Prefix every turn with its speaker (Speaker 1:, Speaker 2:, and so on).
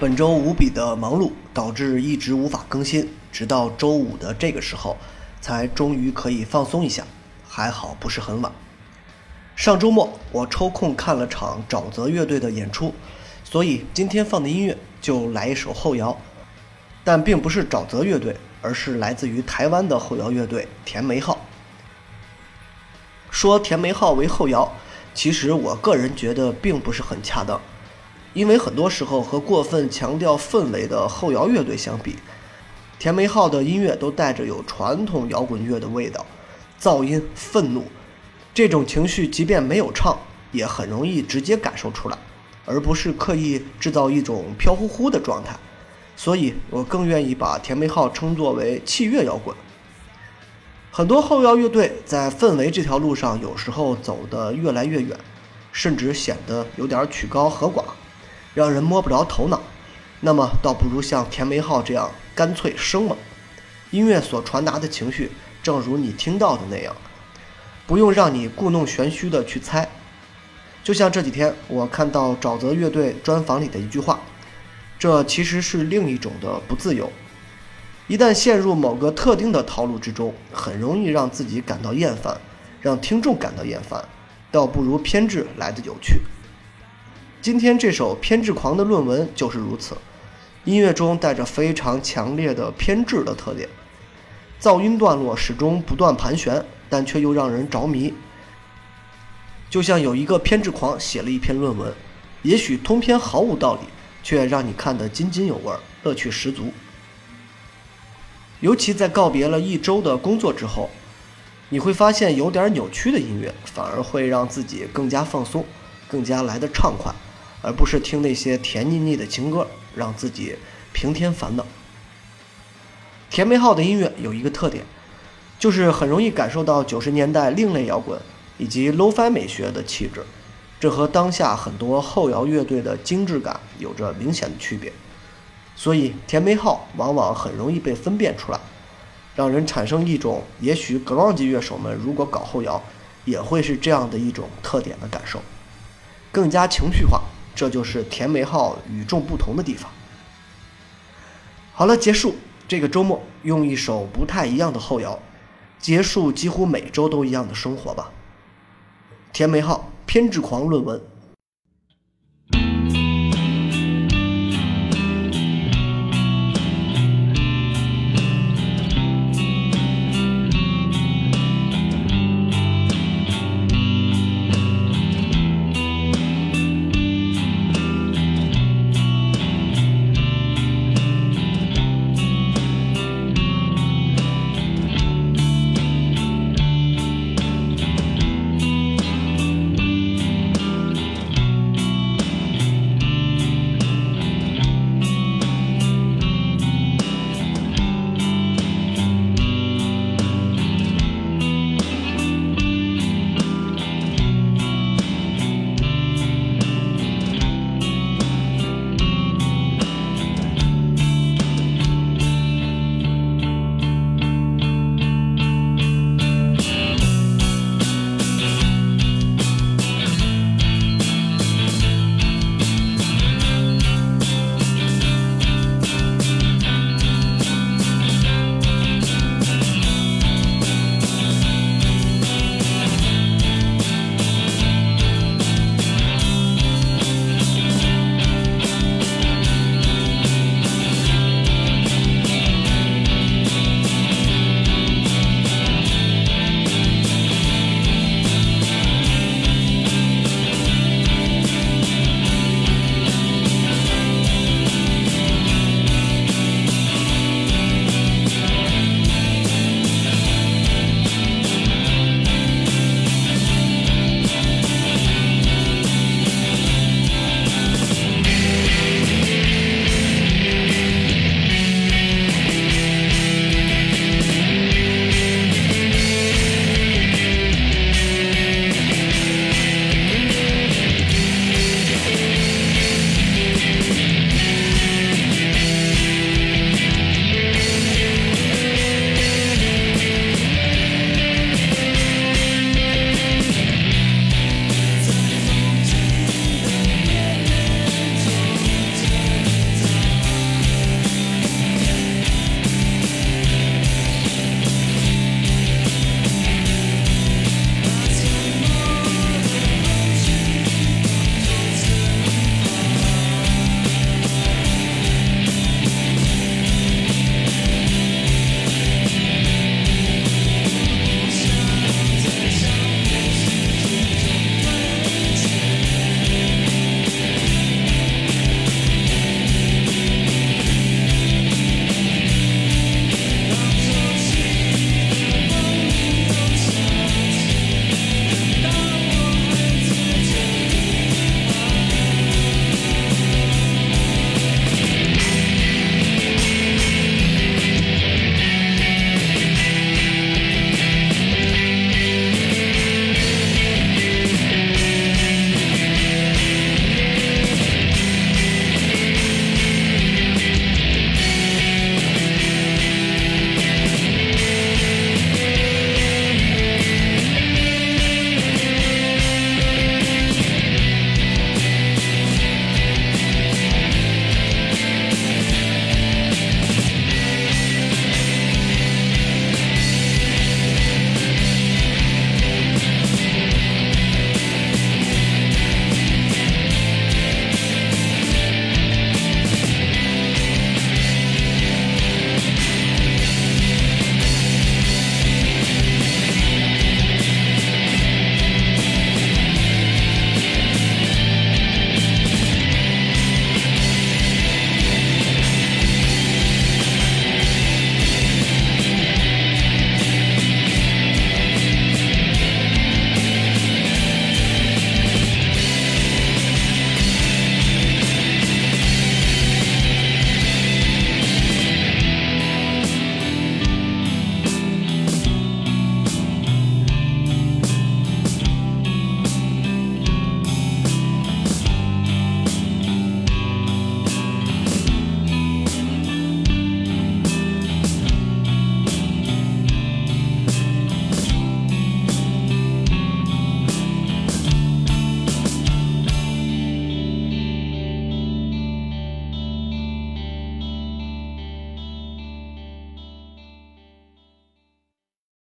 Speaker 1: 本周无比的忙碌，导致一直无法更新，直到周五的这个时候，才终于可以放松一下。还好不是很晚。上周末我抽空看了场沼泽乐队的演出，所以今天放的音乐就来一首后摇，但并不是沼泽乐队，而是来自于台湾的后摇乐队甜梅号。说甜梅号为后摇，其实我个人觉得并不是很恰当，因为很多时候和过分强调氛围的后摇乐队相比，甜梅号的音乐都带着有传统摇滚乐的味道，噪音、愤怒这种情绪，即便没有唱，也很容易直接感受出来，而不是刻意制造一种飘忽忽的状态。所以我更愿意把甜梅号称作为器乐摇滚。很多后摇乐队在氛围这条路上，有时候走得越来越远，甚至显得有点曲高和寡，让人摸不着头脑。那么，倒不如像甜梅号这样干脆生猛。音乐所传达的情绪，正如你听到的那样，不用让你故弄玄虚的去猜。就像这几天我看到沼泽乐队专访里的一句话：“这其实是另一种的不自由。”一旦陷入某个特定的套路之中，很容易让自己感到厌烦，让听众感到厌烦，倒不如偏执来的有趣。今天这首偏执狂的论文就是如此，音乐中带着非常强烈的偏执的特点，噪音段落始终不断盘旋，但却又让人着迷，就像有一个偏执狂写了一篇论文，也许通篇毫无道理，却让你看得津津有味，乐趣十足。尤其在告别了一周的工作之后，你会发现有点扭曲的音乐反而会让自己更加放松，更加来得畅快，而不是听那些甜腻腻的情歌，让自己平添烦恼。甜梅号的音乐有一个特点，就是很容易感受到九十年代另类摇滚以及 low-fi 美学的气质，这和当下很多后摇乐队的精致感有着明显的区别。所以，甜梅号往往很容易被分辨出来，让人产生一种也许 grunge 乐手们如果搞后摇，也会是这样的一种特点的感受，更加情绪化。这就是甜梅号与众不同的地方。好了，结束这个周末，用一首不太一样的后摇，结束几乎每周都一样的生活吧。甜梅号偏执狂论文。